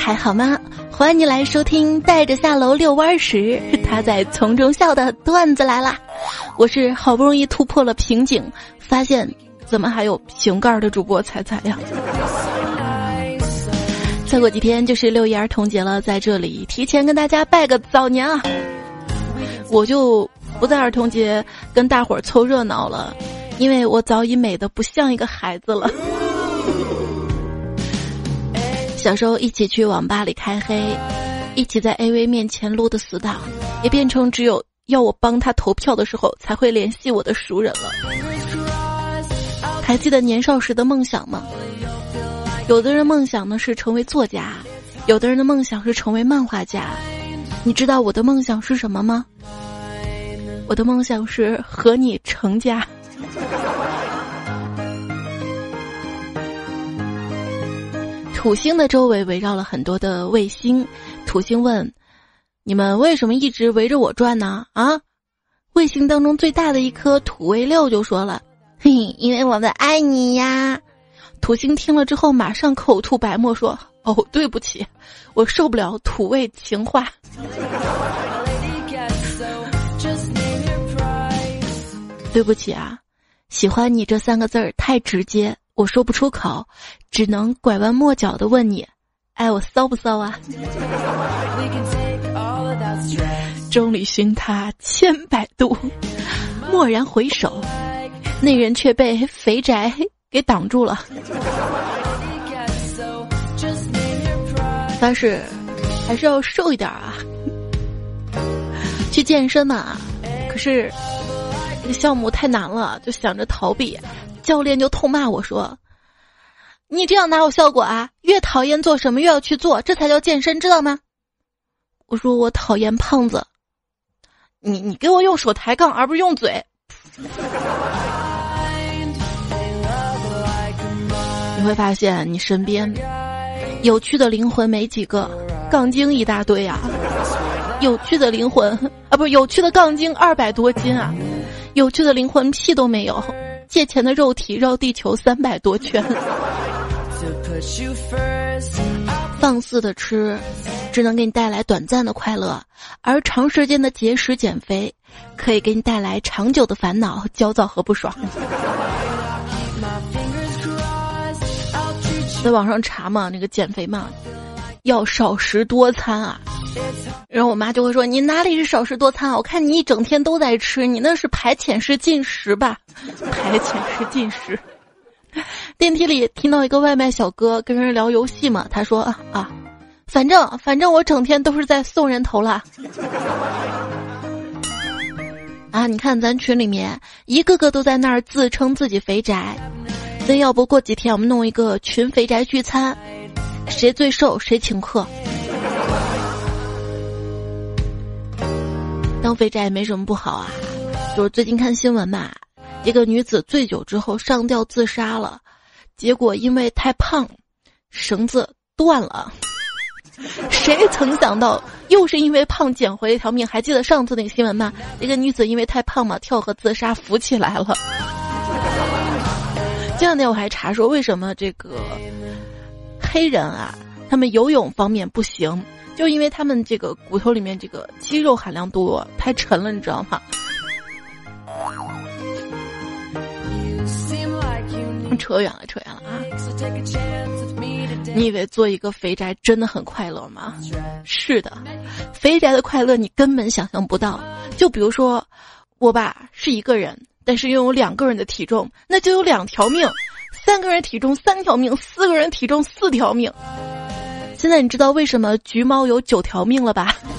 还好吗？欢迎你来收听带着下楼遛弯时，他在从中笑的段子来啦！我是好不容易突破了瓶颈，发现怎么还有瓶盖的主播彩彩呀？再过几天就是六一儿童节了，在这里提前跟大家拜个早年啊！我就不在儿童节跟大伙儿凑热闹了，因为我早已美的不像一个孩子了。小时候一起去网吧里开黑，一起在 AV 面前撸的死党，也变成只有要我帮他投票的时候才会联系我的熟人了。还记得年少时的梦想吗？有的人梦想呢是成为作家，有的人的梦想是成为漫画家。你知道我的梦想是什么吗？我的梦想是和你成家。土星的周围围绕了很多的卫星，土星问：“你们为什么一直围着我转呢？”啊，卫星当中最大的一颗土卫六就说了：“嘿，因为我们爱你呀。”土星听了之后马上口吐白沫说：“哦，对不起，我受不了土味情话。”对不起啊，喜欢你这三个字儿太直接。我说不出口，只能拐弯抹角的问你：“爱我骚不骚啊？”众里寻他千百度，蓦然回首，那人却被肥宅给挡住了。但是还是要瘦一点啊！去健身嘛，可是这个项目太难了，就想着逃避。教练就痛骂我说：“你这样哪有效果啊？越讨厌做什么越要去做，这才叫健身，知道吗？”我说：“我讨厌胖子。”你你给我用手抬杠，而不是用嘴。你会发现，你身边有趣的灵魂没几个，杠精一大堆啊！有趣的灵魂啊，不是有趣的杠精二百多斤啊！有趣的灵魂屁都没有。借钱的肉体绕地球三百多圈，放肆的吃，只能给你带来短暂的快乐；而长时间的节食减肥，可以给你带来长久的烦恼、焦躁和不爽。在网上查嘛，那个减肥嘛，要少食多餐啊。然后我妈就会说：“你哪里是少食多餐？我看你一整天都在吃，你那是排遣式进食吧？排遣式进食。”电梯里听到一个外卖小哥跟人聊游戏嘛，他说：“啊啊，反正反正我整天都是在送人头了。” 啊，你看咱群里面一个个都在那儿自称自己肥宅，那要不过几天我们弄一个群肥宅聚餐，谁最瘦谁请客。当肥宅也没什么不好啊，就是最近看新闻嘛，一个女子醉酒之后上吊自杀了，结果因为太胖，绳子断了。谁曾想到，又是因为胖捡回一条命？还记得上次那个新闻吗？一个女子因为太胖嘛，跳河自杀，浮起来了。这两天我还查说，为什么这个黑人啊，他们游泳方面不行？就因为他们这个骨头里面这个肌肉含量多，太沉了，你知道吗？扯远了，扯远了啊！你以为做一个肥宅真的很快乐吗？是的，肥宅的快乐你根本想象不到。就比如说，我吧是一个人，但是拥有两个人的体重，那就有两条命；三个人体重三条命，四个人体重四条命。现在你知道为什么橘猫有九条命了吧？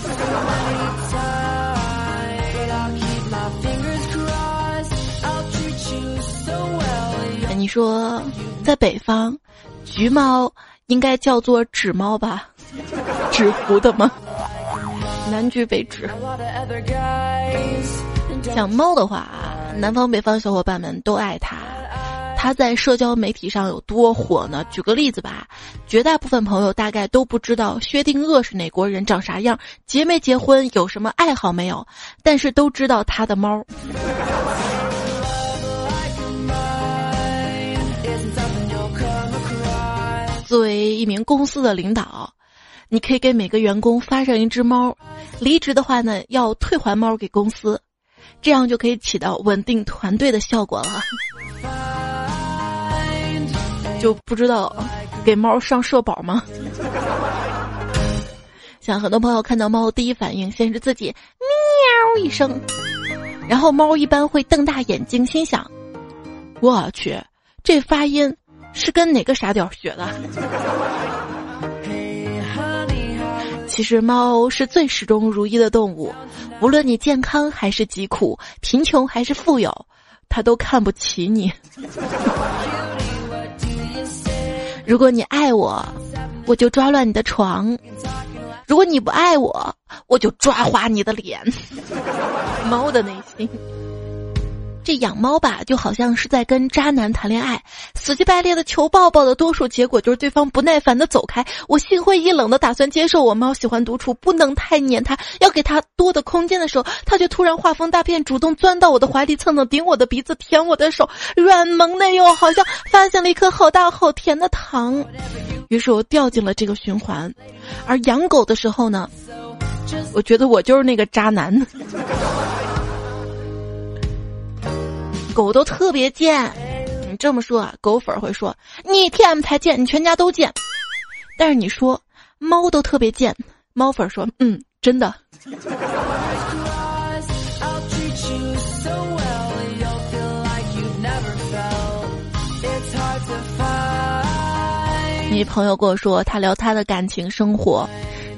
你说，在北方，橘猫应该叫做纸猫吧？纸糊的吗？南橘北枳。讲猫的话，南方北方小伙伴们都爱它。他在社交媒体上有多火呢？举个例子吧，绝大部分朋友大概都不知道薛定谔是哪国人，长啥样，结没结婚，有什么爱好没有，但是都知道他的猫。作为一名公司的领导，你可以给每个员工发上一只猫，离职的话呢，要退还猫给公司，这样就可以起到稳定团队的效果了。就不知道给猫上社保吗？像很多朋友看到猫第一反应先是自己喵一声，然后猫一般会瞪大眼睛，心想：我去，这发音是跟哪个傻屌学的？其实猫是最始终如一的动物，无论你健康还是疾苦，贫穷还是富有，它都看不起你。如果你爱我，我就抓乱你的床；如果你不爱我，我就抓花你的脸。猫的内心。这养猫吧，就好像是在跟渣男谈恋爱，死乞白赖的求抱抱的多数结果就是对方不耐烦的走开。我心灰意冷的打算接受我猫喜欢独处，不能太黏它，要给它多的空间的时候，它却突然画风大变，主动钻到我的怀里蹭蹭，顶我的鼻子，舔我的手，软萌的又好像发现了一颗好大好甜的糖。于是我掉进了这个循环。而养狗的时候呢，我觉得我就是那个渣男。狗都特别贱，你这么说啊，狗粉会说你 T M 才贱，你全家都贱。但是你说猫都特别贱，猫粉说嗯，真的。你朋友跟我说，他聊他的感情生活。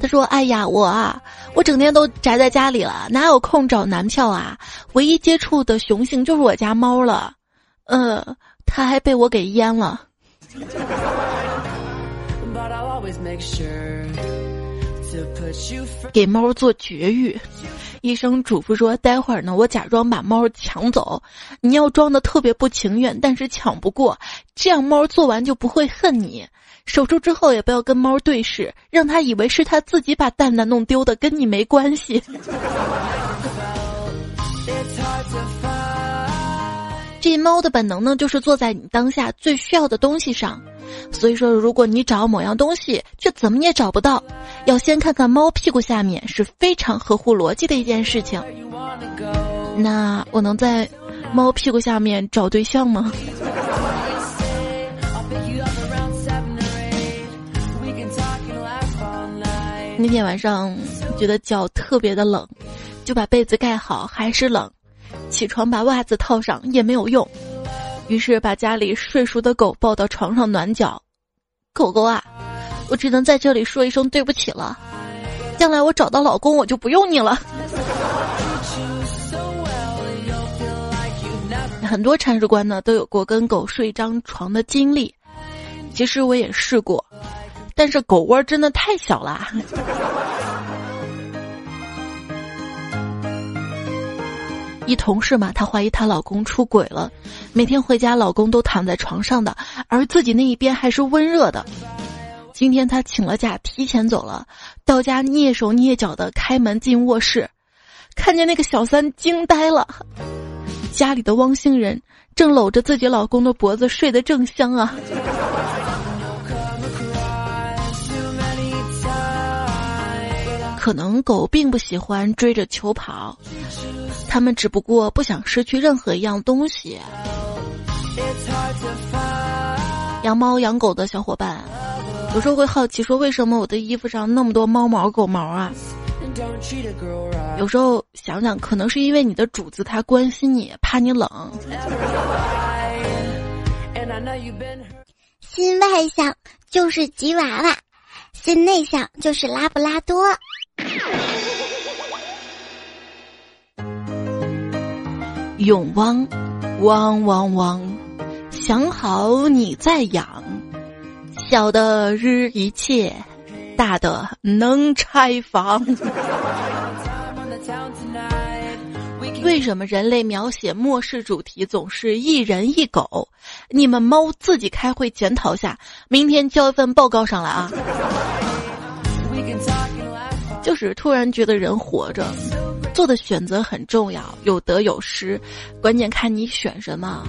他说：“哎呀，我啊，我整天都宅在家里了，哪有空找男票啊？唯一接触的雄性就是我家猫了，呃，他还被我给阉了。给猫做绝育，医生嘱咐说，待会儿呢，我假装把猫抢走，你要装的特别不情愿，但是抢不过，这样猫做完就不会恨你。”手术之后也不要跟猫对视，让它以为是它自己把蛋蛋弄丢的，跟你没关系。这猫的本能呢，就是坐在你当下最需要的东西上。所以说，如果你找某样东西却怎么也找不到，要先看看猫屁股下面，是非常合乎逻辑的一件事情。那我能在猫屁股下面找对象吗？那天晚上觉得脚特别的冷，就把被子盖好，还是冷。起床把袜子套上也没有用，于是把家里睡熟的狗抱到床上暖脚。狗狗啊，我只能在这里说一声对不起了。将来我找到老公，我就不用你了。很多铲屎官呢都有过跟狗睡一张床的经历，其实我也试过。但是狗窝真的太小了。一同事嘛，她怀疑她老公出轨了，每天回家老公都躺在床上的，而自己那一边还是温热的。今天她请了假，提前走了，到家蹑手蹑脚的开门进卧室，看见那个小三惊呆了，家里的汪星人正搂着自己老公的脖子睡得正香啊。可能狗并不喜欢追着球跑，它们只不过不想失去任何一样东西。养猫养狗的小伙伴，有时候会好奇说，为什么我的衣服上那么多猫毛狗毛啊？有时候想想，可能是因为你的主子他关心你，怕你冷。心外向就是吉娃娃，心内向就是拉布拉多。永汪，汪汪汪，想好你再养，小的日一切，大的能拆房。为什么人类描写末世主题总是一人一狗？你们猫自己开会检讨下，明天交一份报告上来啊！就是突然觉得人活着，做的选择很重要，有得有失，关键看你选什么。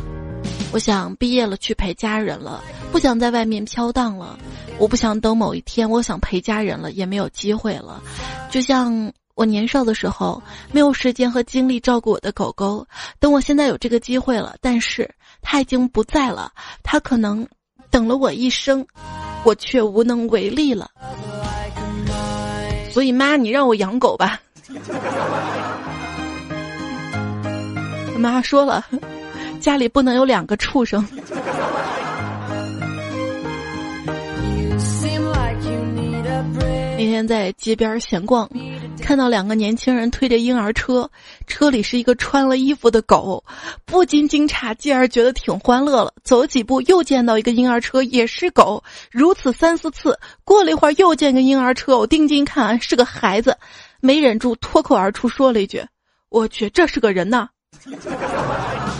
我想毕业了去陪家人了，不想在外面飘荡了。我不想等某一天，我想陪家人了，也没有机会了。就像我年少的时候，没有时间和精力照顾我的狗狗。等我现在有这个机会了，但是它已经不在了。它可能等了我一生，我却无能为力了。所以妈，你让我养狗吧。妈说了，家里不能有两个畜生。那天在街边闲逛，看到两个年轻人推着婴儿车，车里是一个穿了衣服的狗，不禁惊诧，继而觉得挺欢乐了。走几步又见到一个婴儿车，也是狗，如此三四次。过了一会儿又见个婴儿车，我定睛看，是个孩子，没忍住脱口而出说了一句：“我去，这是个人呐！”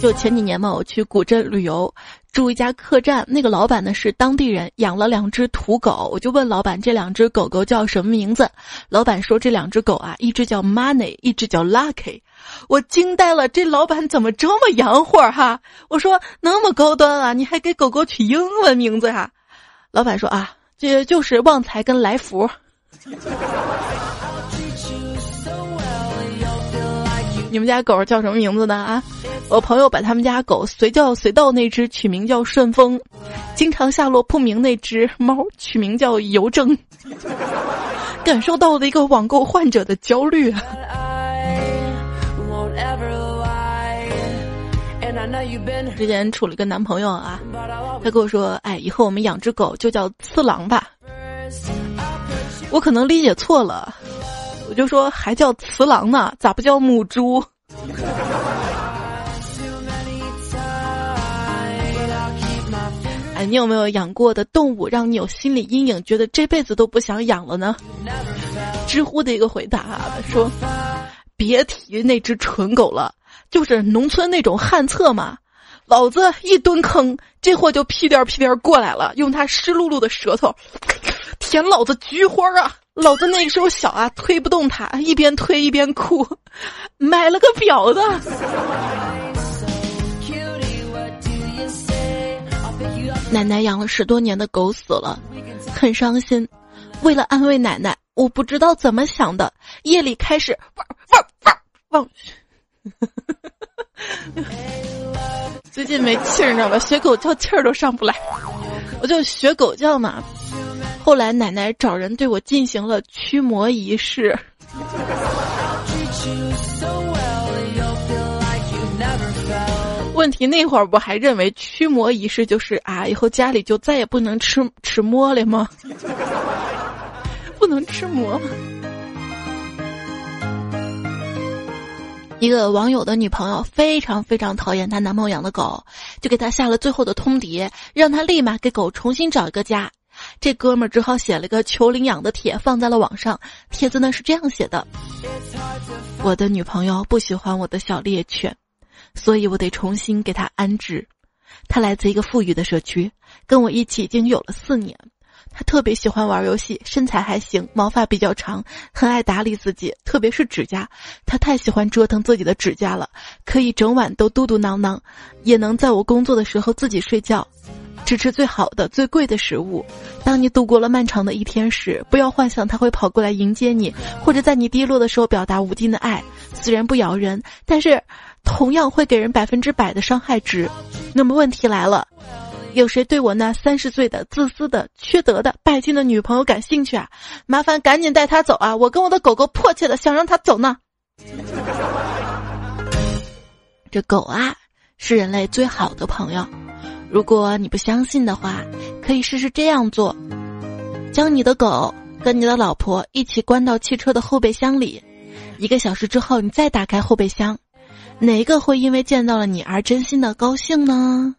就前几年嘛，我去古镇旅游，住一家客栈，那个老板呢是当地人，养了两只土狗。我就问老板这两只狗狗叫什么名字，老板说这两只狗啊，一只叫 Money，一只叫 Lucky。我惊呆了，这老板怎么这么洋货哈？我说那么高端啊，你还给狗狗取英文名字呀？老板说啊，这就是旺财跟来福。你们家狗叫什么名字呢？啊，我朋友把他们家狗随叫随到那只取名叫顺风，经常下落不明那只猫取名叫邮政，感受到了一个网购患者的焦虑。之前处了一个男朋友啊，他跟我说：“哎，以后我们养只狗就叫次郎吧。”我可能理解错了。就说还叫雌狼呢，咋不叫母猪？哎，你有没有养过的动物让你有心理阴影，觉得这辈子都不想养了呢？知乎的一个回答说：“别提那只蠢狗了，就是农村那种旱厕嘛，老子一蹲坑，这货就屁颠屁颠过来了，用他湿漉漉的舌头舔老子菊花啊！”老子那个时候小啊，推不动它，一边推一边哭，买了个表子。奶奶养了十多年的狗死了，很伤心。为了安慰奶奶，我不知道怎么想的，夜里开始汪汪汪汪。最近没气儿，你知道吧？学狗叫气儿都上不来，我就学狗叫嘛。后来奶奶找人对我进行了驱魔仪式。问题那会儿我还认为驱魔仪式就是啊，以后家里就再也不能吃吃馍了吗？不能吃馍。一个网友的女朋友非常非常讨厌她男朋友养的狗，就给他下了最后的通牒，让他立马给狗重新找一个家。这哥们儿只好写了个求领养的帖，放在了网上。帖子呢是这样写的：我的女朋友不喜欢我的小猎犬，所以我得重新给它安置。他来自一个富裕的社区，跟我一起已经有了四年。他特别喜欢玩游戏，身材还行，毛发比较长，很爱打理自己，特别是指甲。他太喜欢折腾自己的指甲了，可以整晚都嘟嘟囔囔，也能在我工作的时候自己睡觉。只吃最好的、最贵的食物。当你度过了漫长的一天时，不要幻想他会跑过来迎接你，或者在你低落的时候表达无尽的爱。虽然不咬人，但是同样会给人百分之百的伤害值。那么问题来了，有谁对我那三十岁的、自私的、缺德的、拜金的女朋友感兴趣啊？麻烦赶紧带她走啊！我跟我的狗狗迫切的想让她走呢。这狗啊，是人类最好的朋友。如果你不相信的话，可以试试这样做：将你的狗跟你的老婆一起关到汽车的后备箱里，一个小时之后你再打开后备箱，哪一个会因为见到了你而真心的高兴呢？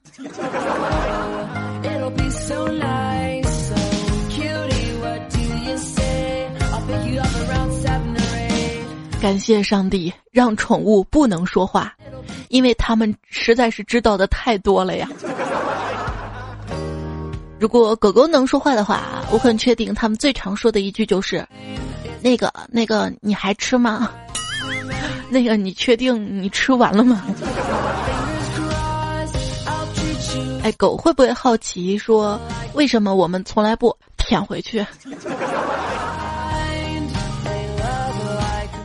感谢上帝，让宠物不能说话，因为他们实在是知道的太多了呀。如果狗狗能说话的话，我很确定他们最常说的一句就是：“那个那个，你还吃吗？那个，你确定你吃完了吗？狗会不会好奇说，为什么我们从来不舔回去？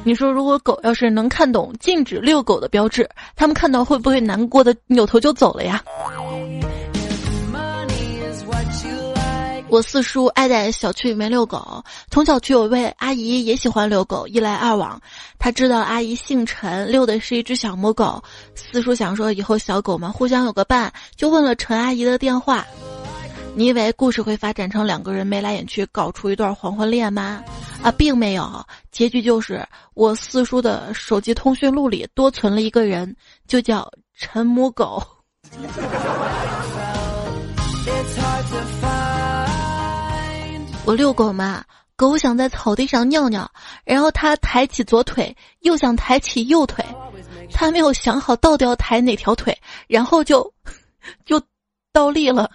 你说，如果狗要是能看懂禁止遛狗的标志，他们看到会不会难过的扭头就走了呀？我四叔爱在小区里面遛狗，从小区有位阿姨也喜欢遛狗，一来二往，他知道阿姨姓陈，遛的是一只小母狗。四叔想说以后小狗们互相有个伴，就问了陈阿姨的电话。你以为故事会发展成两个人眉来眼去，搞出一段黄昏恋吗？啊，并没有，结局就是我四叔的手机通讯录里多存了一个人，就叫陈母狗。遛狗嘛，狗想在草地上尿尿，然后它抬起左腿，又想抬起右腿，它没有想好到底要抬哪条腿，然后就 就倒立了。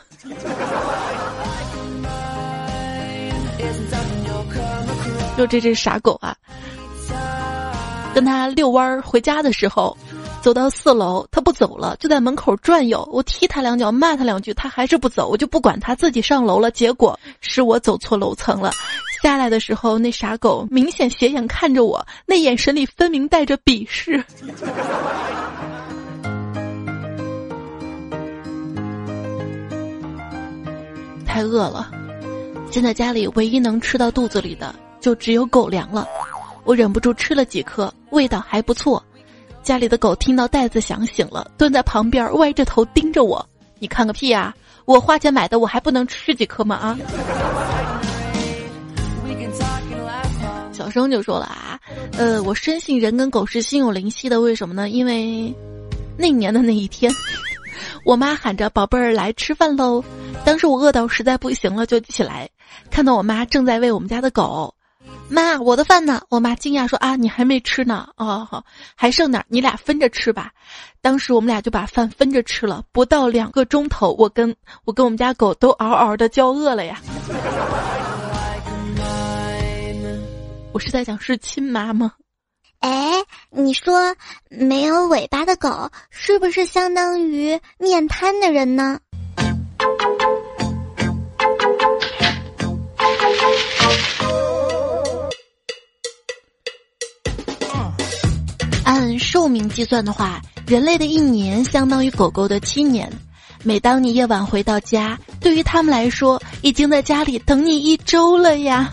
就这只傻狗啊，跟它遛弯儿回家的时候。走到四楼，他不走了，就在门口转悠。我踢他两脚，骂他两句，他还是不走。我就不管他，自己上楼了。结果是我走错楼层了。下来的时候，那傻狗明显斜眼看着我，那眼神里分明带着鄙视。太饿了，现在家里唯一能吃到肚子里的就只有狗粮了。我忍不住吃了几颗，味道还不错。家里的狗听到袋子响醒了，蹲在旁边歪着头盯着我。你看个屁呀！我花钱买的，我还不能吃几颗吗？啊！小生就说了啊，呃，我深信人跟狗是心有灵犀的。为什么呢？因为那年的那一天，我妈喊着宝贝儿来吃饭喽。当时我饿到实在不行了，就起来，看到我妈正在喂我们家的狗。妈，我的饭呢？我妈惊讶说：“啊，你还没吃呢？哦，好，还剩点，你俩分着吃吧。”当时我们俩就把饭分着吃了。不到两个钟头，我跟我跟我们家狗都嗷嗷的叫饿了呀。我是在讲是亲妈吗？哎，你说没有尾巴的狗是不是相当于面瘫的人呢？寿命计算的话，人类的一年相当于狗狗的七年。每当你夜晚回到家，对于他们来说，已经在家里等你一周了呀。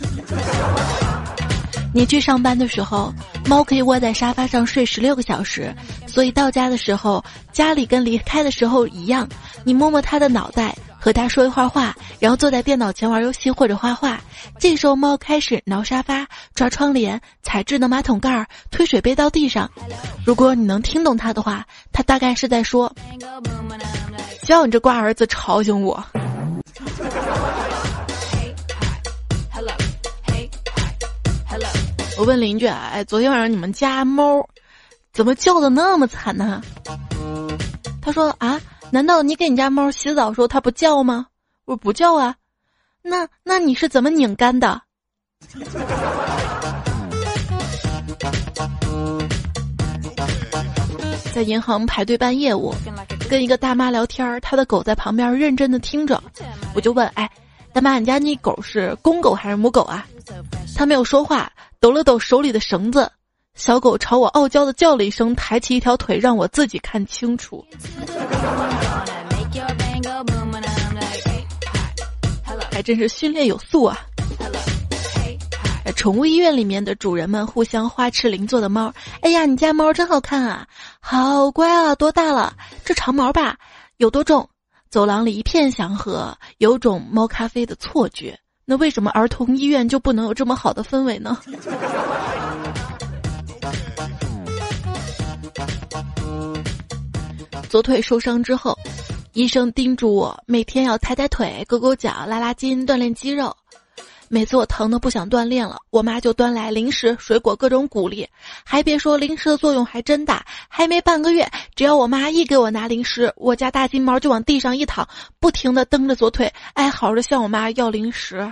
你去上班的时候，猫可以窝在沙发上睡十六个小时，所以到家的时候，家里跟离开的时候一样。你摸摸它的脑袋。和他说一会儿话，然后坐在电脑前玩游戏或者画画。这时候猫开始挠沙发、抓窗帘、踩智能马桶盖儿、推水杯到地上。如果你能听懂它的话，它大概是在说：“叫你这瓜儿子吵醒我。”我问邻居：“哎，昨天晚上你们家猫怎么叫的那么惨呢？”他说：“啊。”难道你给你家猫洗澡时候它不叫吗？我说不叫啊，那那你是怎么拧干的？在银行排队办业务，跟一个大妈聊天，她的狗在旁边认真的听着，我就问：哎，大妈，你家那狗是公狗还是母狗啊？她没有说话，抖了抖手里的绳子。小狗朝我傲娇的叫了一声，抬起一条腿让我自己看清楚。还真是训练有素啊！宠物医院里面的主人们互相花痴邻座的猫。哎呀，你家猫真好看啊，好乖啊，多大了？这长毛吧？有多重？走廊里一片祥和，有种猫咖啡的错觉。那为什么儿童医院就不能有这么好的氛围呢？左腿受伤之后，医生叮嘱我每天要抬抬腿、勾勾脚、拉拉筋，锻炼肌肉。每次我疼的不想锻炼了，我妈就端来零食、水果，各种鼓励。还别说，零食的作用还真大。还没半个月，只要我妈一给我拿零食，我家大金毛就往地上一躺，不停的蹬着左腿，哀嚎着向我妈要零食。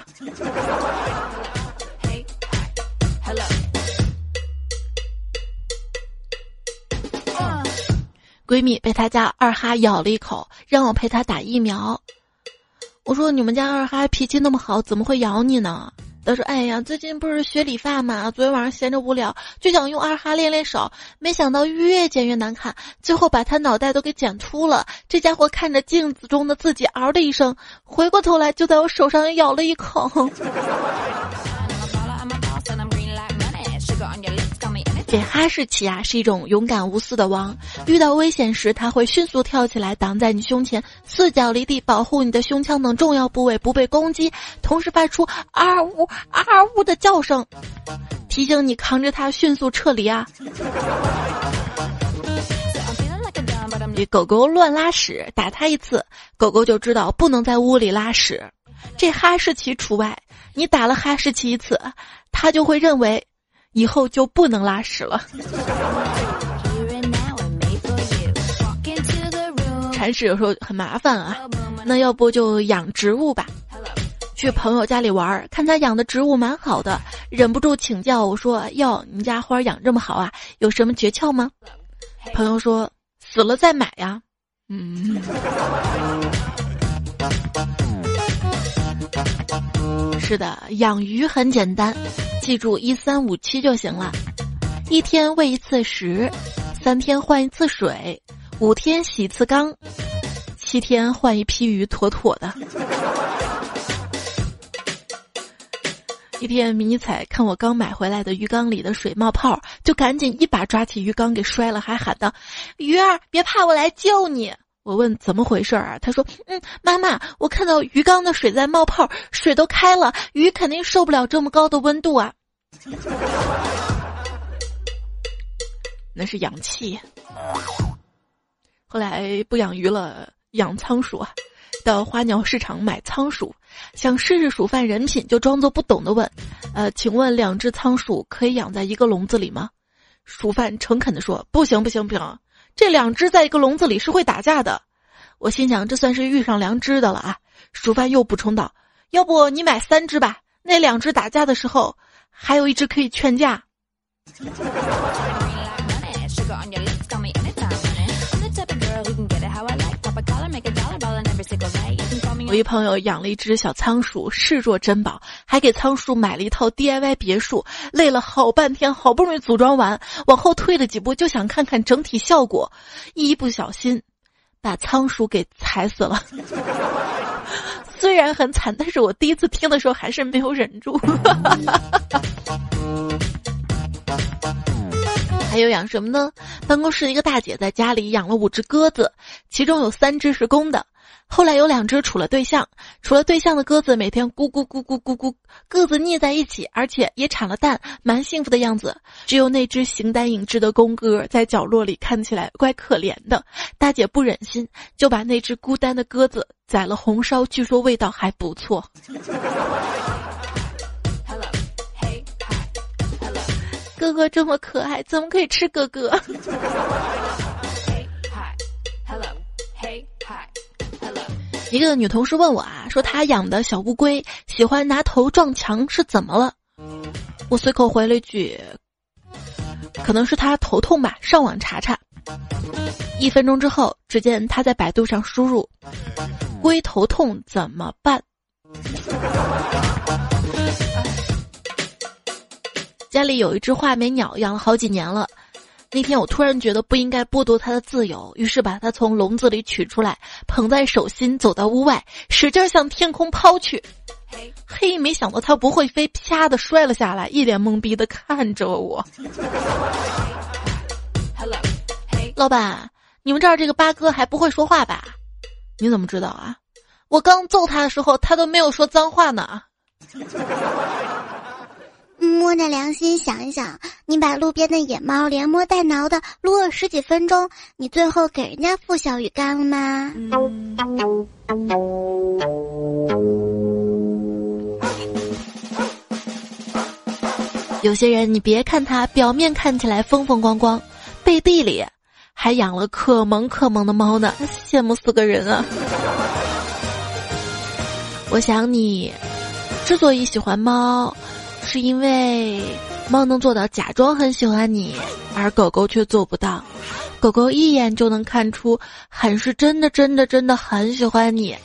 闺蜜被她家二哈咬了一口，让我陪她打疫苗。我说：“你们家二哈脾气那么好，怎么会咬你呢？”她说：“哎呀，最近不是学理发嘛，昨天晚上闲着无聊，就想用二哈练练手，没想到越剪越难看，最后把他脑袋都给剪秃了。这家伙看着镜子中的自己，嗷的一声，回过头来就在我手上咬了一口。”这哈士奇啊，是一种勇敢无私的王。遇到危险时，它会迅速跳起来挡在你胸前，四脚离地，保护你的胸腔等重要部位不被攻击，同时发出啊呜啊呜的叫声，提醒你扛着它迅速撤离啊。狗狗乱拉屎，打它一次，狗狗就知道不能在屋里拉屎。这哈士奇除外，你打了哈士奇一次，它就会认为。以后就不能拉屎了。铲屎有时候很麻烦啊，那要不就养植物吧。去朋友家里玩，看他养的植物蛮好的，忍不住请教我说：“哟，你们家花养这么好啊，有什么诀窍吗？”朋友说：“死了再买呀。”嗯。是的，养鱼很简单，记住一三五七就行了。一天喂一次食，三天换一次水，五天洗一次缸，七天换一批鱼，妥妥的。一天，迷彩看我刚买回来的鱼缸里的水冒泡，就赶紧一把抓起鱼缸给摔了，还喊道：“鱼儿，别怕，我来救你。”我问怎么回事儿啊？他说：“嗯，妈妈，我看到鱼缸的水在冒泡，水都开了，鱼肯定受不了这么高的温度啊。”那是氧气。后来不养鱼了，养仓鼠啊。到花鸟市场买仓鼠，想试试鼠贩人品，就装作不懂的问：“呃，请问两只仓鼠可以养在一个笼子里吗？”鼠贩诚恳地说：“不行，不行，不行。”这两只在一个笼子里是会打架的，我心想这算是遇上良知的了啊！熟饭又补充道：“要不你买三只吧，那两只打架的时候，还有一只可以劝架。”我一朋友养了一只小仓鼠，视若珍宝，还给仓鼠买了一套 DIY 别墅，累了好半天，好不容易组装完，往后退了几步，就想看看整体效果，一不小心，把仓鼠给踩死了。虽然很惨，但是我第一次听的时候还是没有忍住。还有养什么呢？办公室一个大姐在家里养了五只鸽子，其中有三只是公的。后来有两只处了对象，处了对象的鸽子每天咕咕咕咕咕咕，各自腻在一起，而且也产了蛋，蛮幸福的样子。只有那只形单影只的公鸽在角落里，看起来怪可怜的。大姐不忍心，就把那只孤单的鸽子宰了红烧，据说味道还不错。哥哥这么可爱，怎么可以吃哥哥？一个女同事问我啊，说她养的小乌龟喜欢拿头撞墙，是怎么了？我随口回了一句：“可能是他头痛吧，上网查查。”一分钟之后，只见他在百度上输入：“龟头痛怎么办？”家里有一只画眉鸟，养了好几年了。那天我突然觉得不应该剥夺他的自由，于是把它从笼子里取出来，捧在手心，走到屋外，使劲向天空抛去。嘿，没想到他不会飞，啪的摔了下来，一脸懵逼的看着我。老板，你们这儿这个八哥还不会说话吧？你怎么知道啊？我刚揍他的时候，他都没有说脏话呢。摸着良心想一想，你把路边的野猫连摸带挠的撸了十几分钟，你最后给人家付小鱼干了吗？有些人，你别看他表面看起来风风光光，背地里还养了可萌可萌的猫呢，羡慕死个人啊！我想你之所以喜欢猫。是因为猫能做到假装很喜欢你，而狗狗却做不到。狗狗一眼就能看出很是真的真的真的很喜欢你，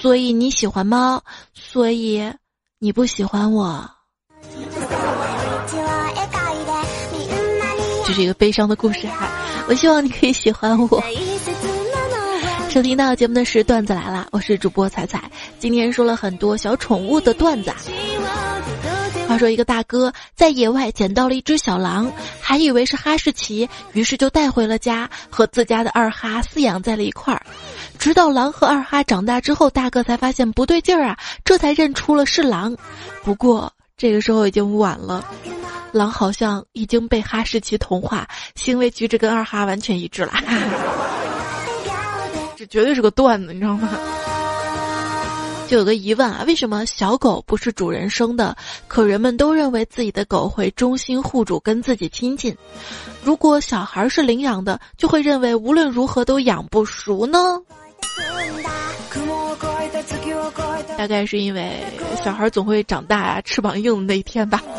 所以你喜欢猫，所以你不喜欢我。这是一个悲伤的故事哈，我希望你可以喜欢我。收听到节目的是段子来了，我是主播彩彩，今天说了很多小宠物的段子。话说一个大哥在野外捡到了一只小狼，还以为是哈士奇，于是就带回了家，和自家的二哈饲养在了一块儿。直到狼和二哈长大之后，大哥才发现不对劲儿啊，这才认出了是狼。不过这个时候已经晚了，狼好像已经被哈士奇同化，行为举止跟二哈完全一致了。这绝对是个段子，你知道吗？就有个疑问啊，为什么小狗不是主人生的，可人们都认为自己的狗会忠心护主，跟自己亲近？如果小孩是领养的，就会认为无论如何都养不熟呢？大概是因为小孩总会长大啊，翅膀硬的那一天吧。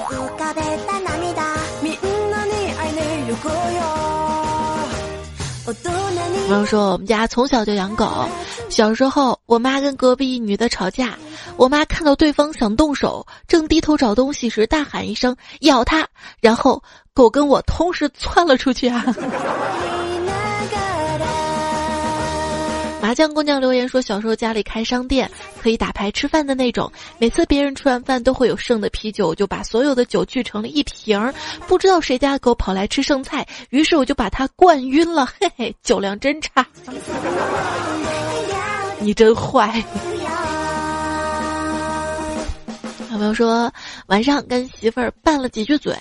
朋友说，我们家从小就养狗。小时候，我妈跟隔壁一女的吵架，我妈看到对方想动手，正低头找东西时，大喊一声“咬他”，然后狗跟我同时窜了出去啊。麻将姑娘留言说，小时候家里开商店，可以打牌吃饭的那种。每次别人吃完饭都会有剩的啤酒，就把所有的酒聚成了一瓶儿。不知道谁家的狗跑来吃剩菜，于是我就把它灌晕了。嘿嘿，酒量真差，你真坏。有朋友说，晚上跟媳妇儿拌了几句嘴，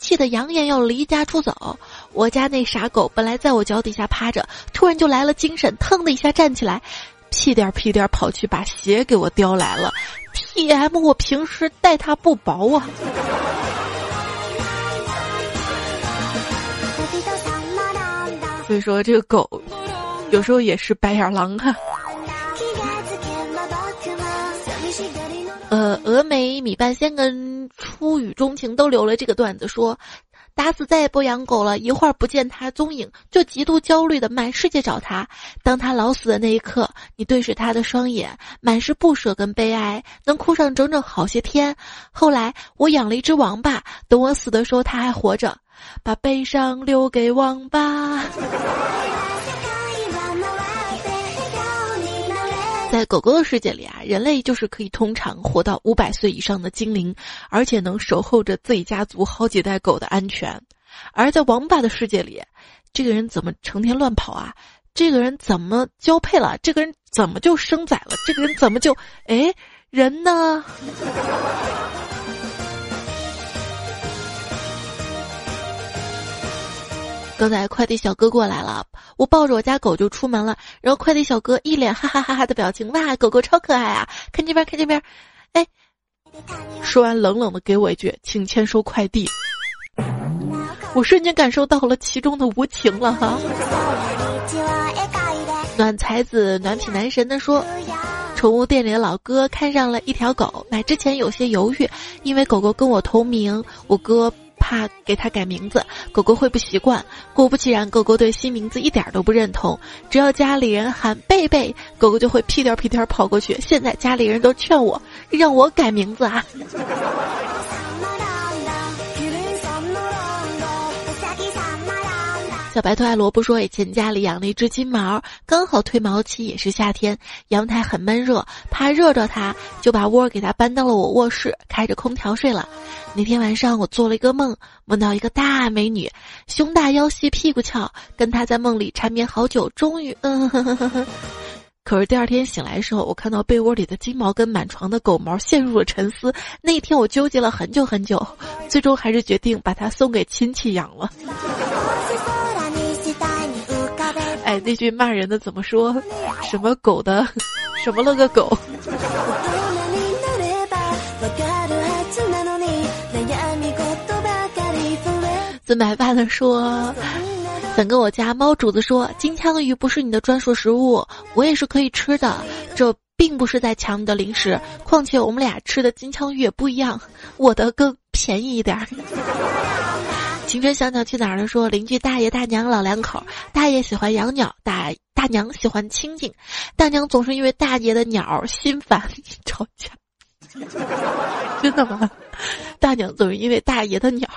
气得扬言要离家出走。我家那傻狗本来在我脚底下趴着，突然就来了精神，腾的一下站起来，屁颠屁颠跑去把鞋给我叼来了。T M，我平时待它不薄啊。所以说，这个狗有时候也是白眼狼啊。呃，峨眉米半仙跟初雨钟情都留了这个段子，说打死再也不养狗了。一会儿不见他踪影，就极度焦虑的满世界找他。当他老死的那一刻，你对视他的双眼，满是不舍跟悲哀，能哭上整整好些天。后来我养了一只王八，等我死的时候他还活着，把悲伤留给王八。在狗狗的世界里啊，人类就是可以通常活到五百岁以上的精灵，而且能守候着自己家族好几代狗的安全。而在王八的世界里，这个人怎么成天乱跑啊？这个人怎么交配了？这个人怎么就生崽了？这个人怎么就……哎，人呢？刚才快递小哥过来了，我抱着我家狗就出门了，然后快递小哥一脸哈哈哈哈的表情，哇，狗狗超可爱啊！看这边，看这边，哎，说完冷冷的给我一句，请签收快递。我瞬间感受到了其中的无情了哈。暖才子暖痞男神的说，宠物店里的老哥看上了一条狗，买之前有些犹豫，因为狗狗跟我同名，我哥。怕给它改名字，狗狗会不习惯。果不其然，狗狗对新名字一点都不认同。只要家里人喊贝贝，狗狗就会屁颠屁颠跑过去。现在家里人都劝我，让我改名字啊。小白兔爱萝卜说：“以前家里养了一只金毛，刚好褪毛期，也是夏天，阳台很闷热，怕热着它，就把窝给它搬到了我卧室，开着空调睡了。那天晚上我做了一个梦，梦到一个大美女，胸大腰细屁股翘，跟她在梦里缠绵好久，终于……嗯，可是第二天醒来的时候，我看到被窝里的金毛跟满床的狗毛，陷入了沉思。那天我纠结了很久很久，最终还是决定把它送给亲戚养了。”哎，那句骂人的怎么说？什么狗的，什么了个狗？自买饭的说，想跟我家猫主子说，金枪鱼不是你的专属食物，我也是可以吃的。这并不是在抢你的零食，况且我们俩吃的金枪鱼也不一样，我的更便宜一点。青春小鸟去哪儿了？说邻居大爷大娘老两口，大爷喜欢养鸟，大大娘喜欢清静，大娘总是因为大爷的鸟心烦吵架。真的吗？大娘总是因为大爷的鸟。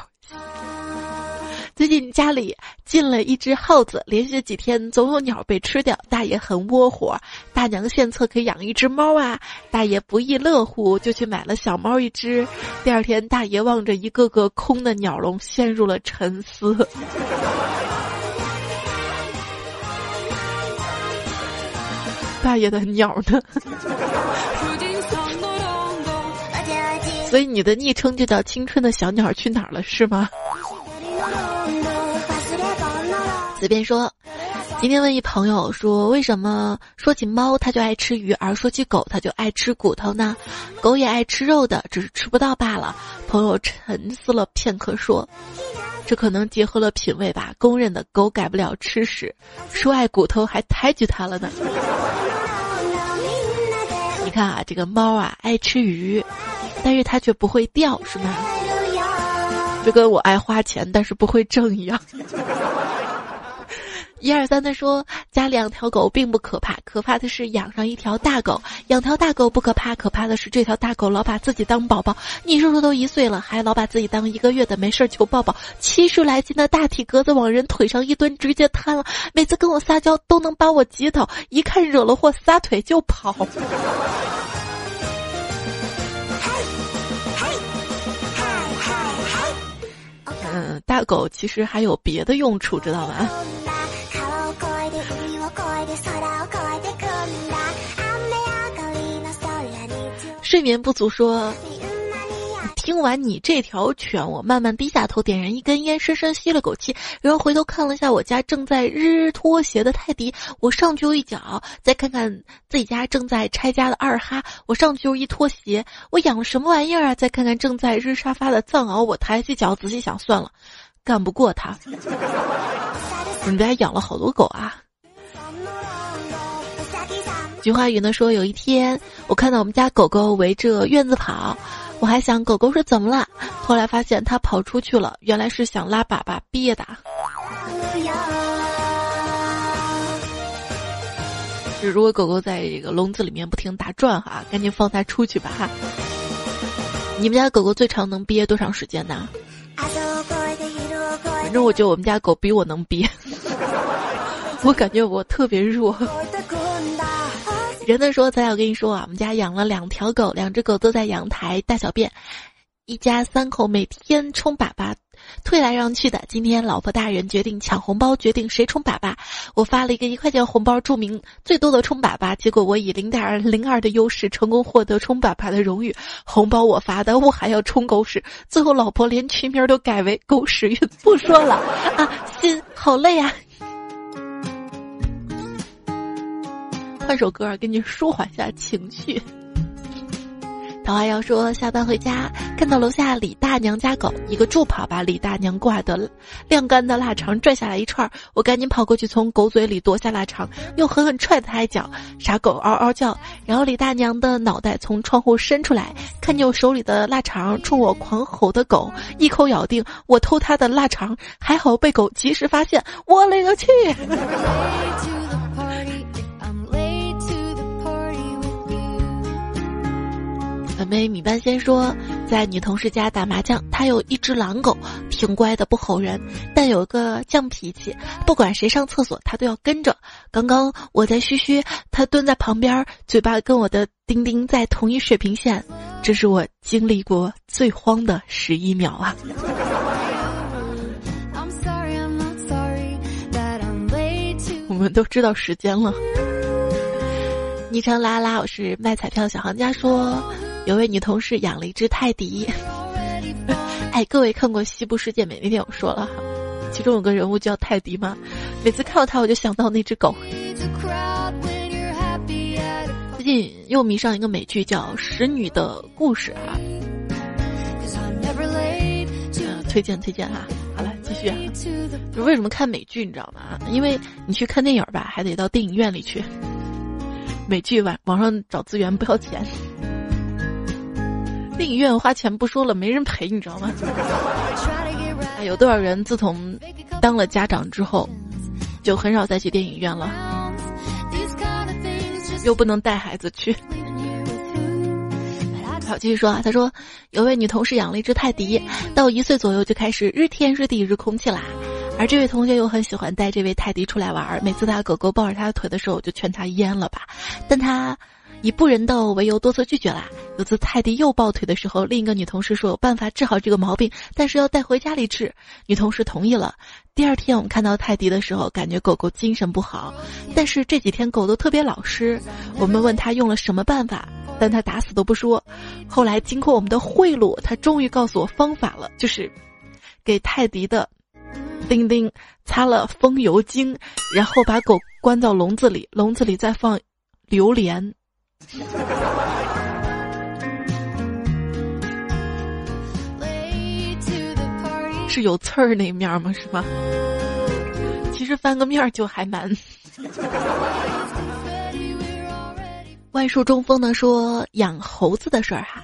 最近家里进了一只耗子，连续几天总有鸟被吃掉，大爷很窝火。大娘献策可以养一只猫啊，大爷不亦乐乎，就去买了小猫一只。第二天，大爷望着一个个空的鸟笼，陷入了沉思。大爷的鸟呢？所以你的昵称就叫“青春的小鸟去哪儿了”是吗？随便说，今天问一朋友说，为什么说起猫它就爱吃鱼，而说起狗它就爱吃骨头呢？狗也爱吃肉的，只是吃不到罢了。朋友沉思了片刻说，这可能结合了品味吧。公认的狗改不了吃屎，说爱骨头还抬举它了呢。你看啊，这个猫啊爱吃鱼，但是它却不会钓，是吗？就跟我爱花钱，但是不会挣一样。一二三的说，家里两条狗并不可怕，可怕的是养上一条大狗。养条大狗不可怕，可怕的是这条大狗老把自己当宝宝。你叔叔都一岁了，还老把自己当一个月的，没事求抱抱。七十来斤的大体格子往人腿上一蹲，直接瘫了。每次跟我撒娇都能把我挤倒，一看惹了祸，撒腿就跑。嗯，大狗其实还有别的用处，知道吗？睡眠不足说，听完你这条犬，我慢慢低下头，点燃一根烟，深深吸了口气，然后回头看了一下我家正在日拖鞋的泰迪，我上去一脚，再看看自己家正在拆家的二哈，我上去又一拖鞋，我养了什么玩意儿啊？再看看正在日沙发的藏獒，我抬起脚仔细想，算了，干不过他。你们家养了好多狗啊？菊花鱼呢说，有一天我看到我们家狗狗围着院子跑，我还想狗狗是怎么了，后来发现它跑出去了，原来是想拉粑粑憋的。就如果狗狗在这个笼子里面不停打转哈，赶紧放它出去吧哈。你们家狗狗最长能憋多长时间呢？反正我觉得我们家狗比我能憋，我感觉我特别弱。人的说：“咱俩跟你说啊，我们家养了两条狗，两只狗都在阳台大小便，一家三口每天冲粑粑，推来让去的。今天老婆大人决定抢红包，决定谁冲粑粑。我发了一个一块钱红包，注明最多的冲粑粑。结果我以零点零二的优势，成功获得冲粑粑的荣誉。红包我发的，我还要冲狗屎。最后老婆连群名都改为狗屎运。不说了啊，心好累啊。”换首歌给你舒缓一下情绪。桃花妖说下班回家，看到楼下李大娘家狗一个助跑把李大娘挂的晾干的腊肠拽下来一串，我赶紧跑过去从狗嘴里夺下腊肠，又狠狠踹他一脚，傻狗嗷嗷叫。然后李大娘的脑袋从窗户伸出来，看见我手里的腊肠，冲我狂吼的狗，一口咬定我偷他的腊肠，还好被狗及时发现，我勒个去！本妹米半仙说，在女同事家打麻将，她有一只狼狗，挺乖的，不吼人，但有个犟脾气，不管谁上厕所，它都要跟着。刚刚我在嘘嘘，它蹲在旁边，嘴巴跟我的丁丁在同一水平线，这是我经历过最慌的十一秒啊！我们都知道时间了。昵称拉拉，我是卖彩票小行家说。有位女同事养了一只泰迪，哎，各位看过《西部世界美》那天我说了哈，其中有个人物叫泰迪嘛，每次看到他我就想到那只狗。最近又迷上一个美剧叫《使女的故事》啊，推荐推荐哈。好了，继续。就为什么看美剧你知道吗？因为你去看电影吧，还得到电影院里去。美剧网网上找资源不要钱。电影院花钱不说了，没人陪，你知道吗？有多少人自从当了家长之后，就很少再去电影院了，又不能带孩子去。好，继续说啊，他说有位女同事养了一只泰迪，到一岁左右就开始日天日地日空气啦。而这位同学又很喜欢带这位泰迪出来玩，每次他狗狗抱着他的腿的时候，我就劝他阉了吧，但他以不人道为由多次拒绝啦。有次泰迪又抱腿的时候，另一个女同事说有办法治好这个毛病，但是要带回家里治。女同事同意了。第二天我们看到泰迪的时候，感觉狗狗精神不好，但是这几天狗都特别老实。我们问他用了什么办法，但他打死都不说。后来经过我们的贿赂，他终于告诉我方法了，就是给泰迪的。丁丁擦了风油精，然后把狗关到笼子里，笼子里再放榴莲。是有刺儿那面吗？是吗？其实翻个面就还蛮。万树中风呢说养猴子的事儿哈。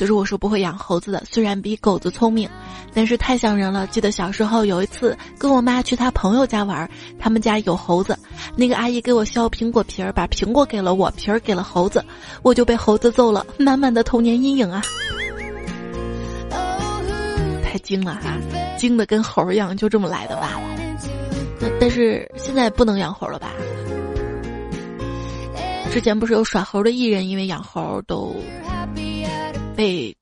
就是我说不会养猴子的，虽然比狗子聪明，但是太像人了。记得小时候有一次跟我妈去她朋友家玩，他们家有猴子，那个阿姨给我削苹果皮儿，把苹果给了我，皮儿给了猴子，我就被猴子揍了，满满的童年阴影啊！太精了哈，精的跟猴一样，就这么来的吧？但是现在不能养猴了吧？之前不是有耍猴的艺人，因为养猴都。被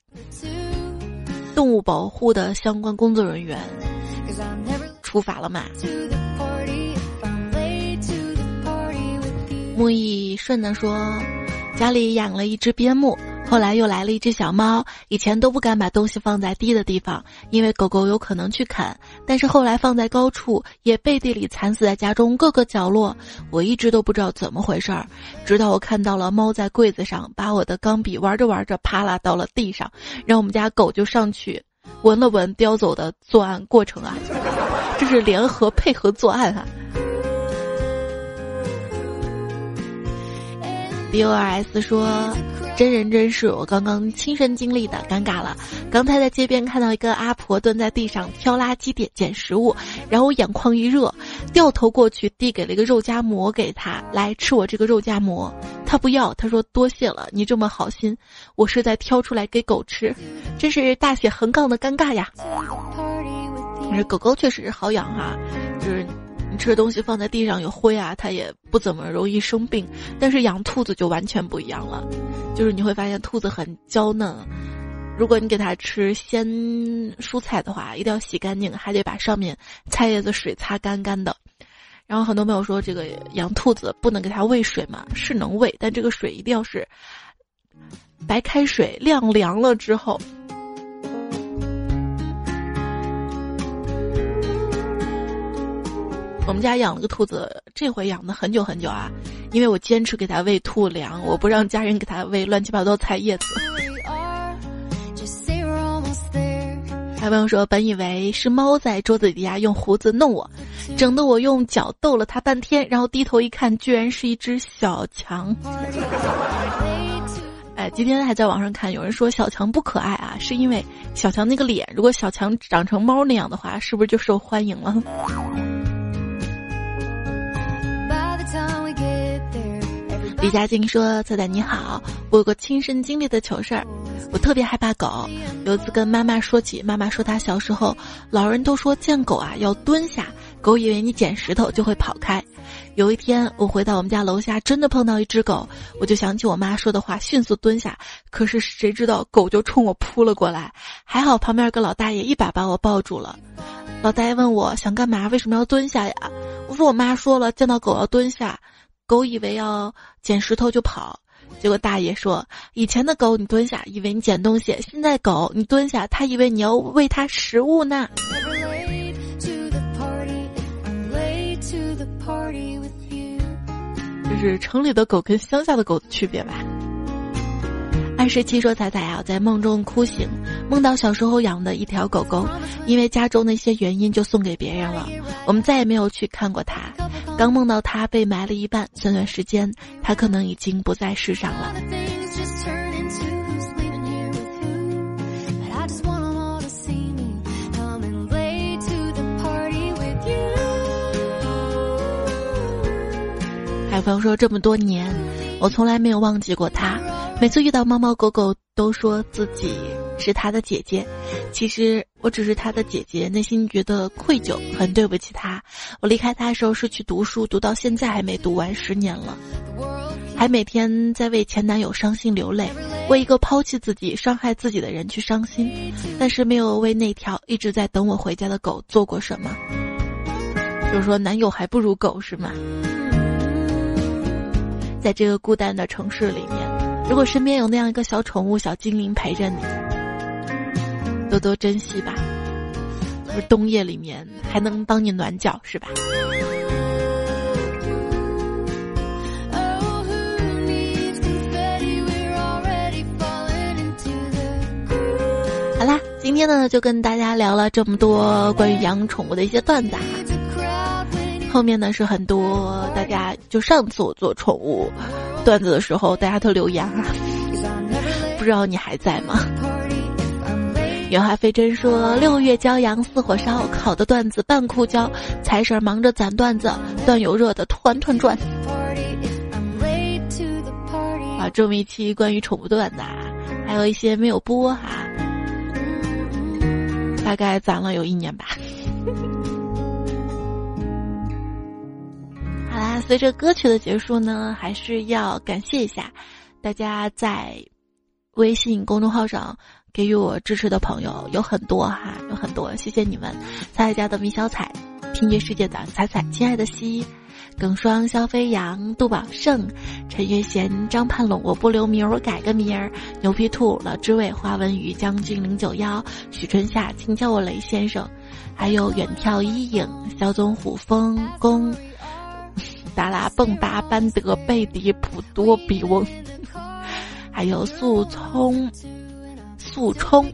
动物保护的相关工作人员处罚了嘛？木易顺的说，家里养了一只边牧。后来又来了一只小猫，以前都不敢把东西放在低的地方，因为狗狗有可能去啃。但是后来放在高处，也背地里惨死在家中各个角落。我一直都不知道怎么回事儿，直到我看到了猫在柜子上把我的钢笔玩着玩着啪啦到了地上，然后我们家狗就上去闻了闻叼走的作案过程啊，这是联合配合作案啊。B O R S 说。真人真事，我刚刚亲身经历的，尴尬了。刚才在街边看到一个阿婆蹲在地上挑垃圾点捡食物，然后我眼眶一热，掉头过去递给了一个肉夹馍给她，来吃我这个肉夹馍。她不要，她说多谢了，你这么好心，我是在挑出来给狗吃，真是大写横杠的尴尬呀。这狗狗确实是好养哈，就是。吃的东西放在地上有灰啊，它也不怎么容易生病。但是养兔子就完全不一样了，就是你会发现兔子很娇嫩，如果你给它吃鲜蔬菜的话，一定要洗干净，还得把上面菜叶子水擦干干的。然后很多朋友说这个养兔子不能给它喂水嘛，是能喂，但这个水一定要是白开水晾凉了之后。我们家养了个兔子，这回养的很久很久啊，因为我坚持给它喂兔粮，我不让家人给它喂乱七八糟菜叶子。还朋友说，本以为是猫在桌子底下用胡子弄我，整得我用脚逗了它半天，然后低头一看，居然是一只小强。哎，今天还在网上看，有人说小强不可爱啊，是因为小强那个脸，如果小强长成猫那样的话，是不是就受欢迎了？李佳静说：“彩彩你好，我有个亲身经历的糗事儿。我特别害怕狗。有一次跟妈妈说起，妈妈说她小时候，老人都说见狗啊要蹲下，狗以为你捡石头就会跑开。有一天我回到我们家楼下，真的碰到一只狗，我就想起我妈说的话，迅速蹲下。可是谁知道狗就冲我扑了过来，还好旁边有个老大爷一把把我抱住了。老大爷问我想干嘛，为什么要蹲下呀？我说我妈说了，见到狗要蹲下。”狗以为要捡石头就跑，结果大爷说：“以前的狗你蹲下，以为你捡东西；现在狗你蹲下，它以为你要喂它食物呢。”就是城里的狗跟乡下的狗的区别吧？十七说：“彩彩啊，在梦中哭醒，梦到小时候养的一条狗狗，因为家中的一些原因就送给别人了。我们再也没有去看过它。刚梦到它被埋了一半，算算时间，它可能已经不在世上了。”朋友说：“这么多年，我从来没有忘记过他。每次遇到猫猫狗狗，都说自己是他的姐姐。其实我只是他的姐姐，内心觉得愧疚，很对不起他。我离开他的时候是去读书，读到现在还没读完，十年了，还每天在为前男友伤心流泪，为一个抛弃自己、伤害自己的人去伤心，但是没有为那条一直在等我回家的狗做过什么。就是说，男友还不如狗，是吗？”在这个孤单的城市里面，如果身边有那样一个小宠物、小精灵陪着你，多多珍惜吧。就是冬夜里面还能帮你暖脚，是吧？好啦，今天呢就跟大家聊了这么多关于养宠物的一些段子啊。后面呢是很多大家就上次我做宠物段子的时候，大家都留言啊，不知道你还在吗？原话飞真说六月骄阳似火烧，烤的段子半枯焦，财神忙着攒段子，段友热的团团转。啊，这么一期关于宠物段子啊，还有一些没有播哈，大概攒了有一年吧。随着歌曲的结束呢，还是要感谢一下大家在微信公众号上给予我支持的朋友有很多哈，有很多，谢谢你们！彩家的米小彩，听觉世界的彩彩，亲爱的西，耿双、肖飞扬、杜宝胜、陈月贤、张盼龙，我不留名，我改个名儿，牛皮兔、老知味、华文宇、将军零九幺、许春夏，请叫我雷先生，还有远眺一影、肖宗虎、风公。达拉蹦巴班德贝迪普多比翁，还有速冲，速冲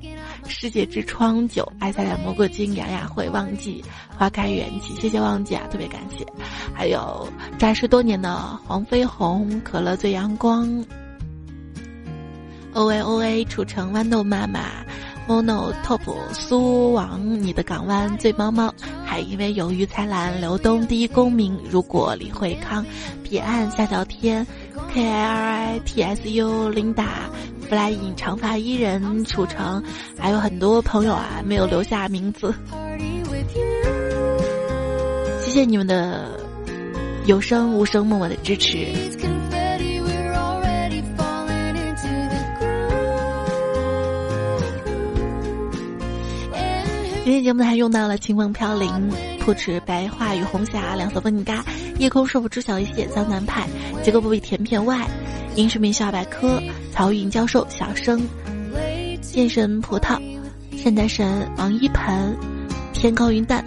世界之窗酒爱赛亚蘑菇精雅雅会忘记花开元气，谢谢忘记啊，特别感谢。还有扎实多年的黄飞鸿可乐最阳光，O A O A 楚城豌豆妈妈。Mono top 苏王，你的港湾醉猫猫，还因为有鱼才蓝，刘东第一公民。如果李惠康，彼岸下角天，K R I T S U Linda flying 长发伊人楚成，还有很多朋友啊，没有留下名字。谢谢你们的有声无声默默的支持。今天节目还用到了清风飘零、破池白桦与红霞、两色风景嘎、夜空是否知晓一些、江南派、结构不比甜片外、英式名校百科、曹云教授、小生、剑神葡萄、现代神王一盆、天高云淡，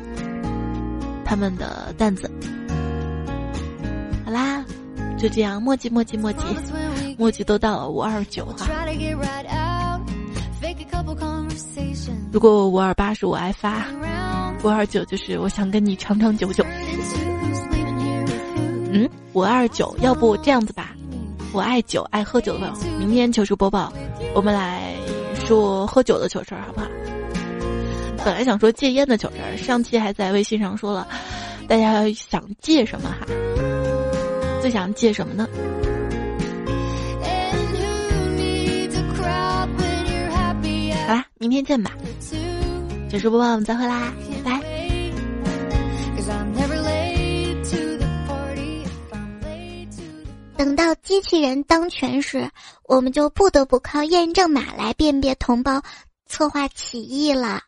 他们的担子。好啦，就这样，墨迹墨迹墨迹，墨迹都到了五二九哈。如果五二八是我爱发，五二九就是我想跟你长长久久。嗯，五二九，要不这样子吧，我爱酒，爱喝酒的朋友，明天糗事播报，我们来说喝酒的糗事儿，好不好？本来想说戒烟的糗事儿，上期还在微信上说了，大家想戒什么哈？最想戒什么呢？好啦，明天见吧。结束播报，我们再会啦，拜拜。等到机器人当权时，我们就不得不靠验证码来辨别同胞策划起义了。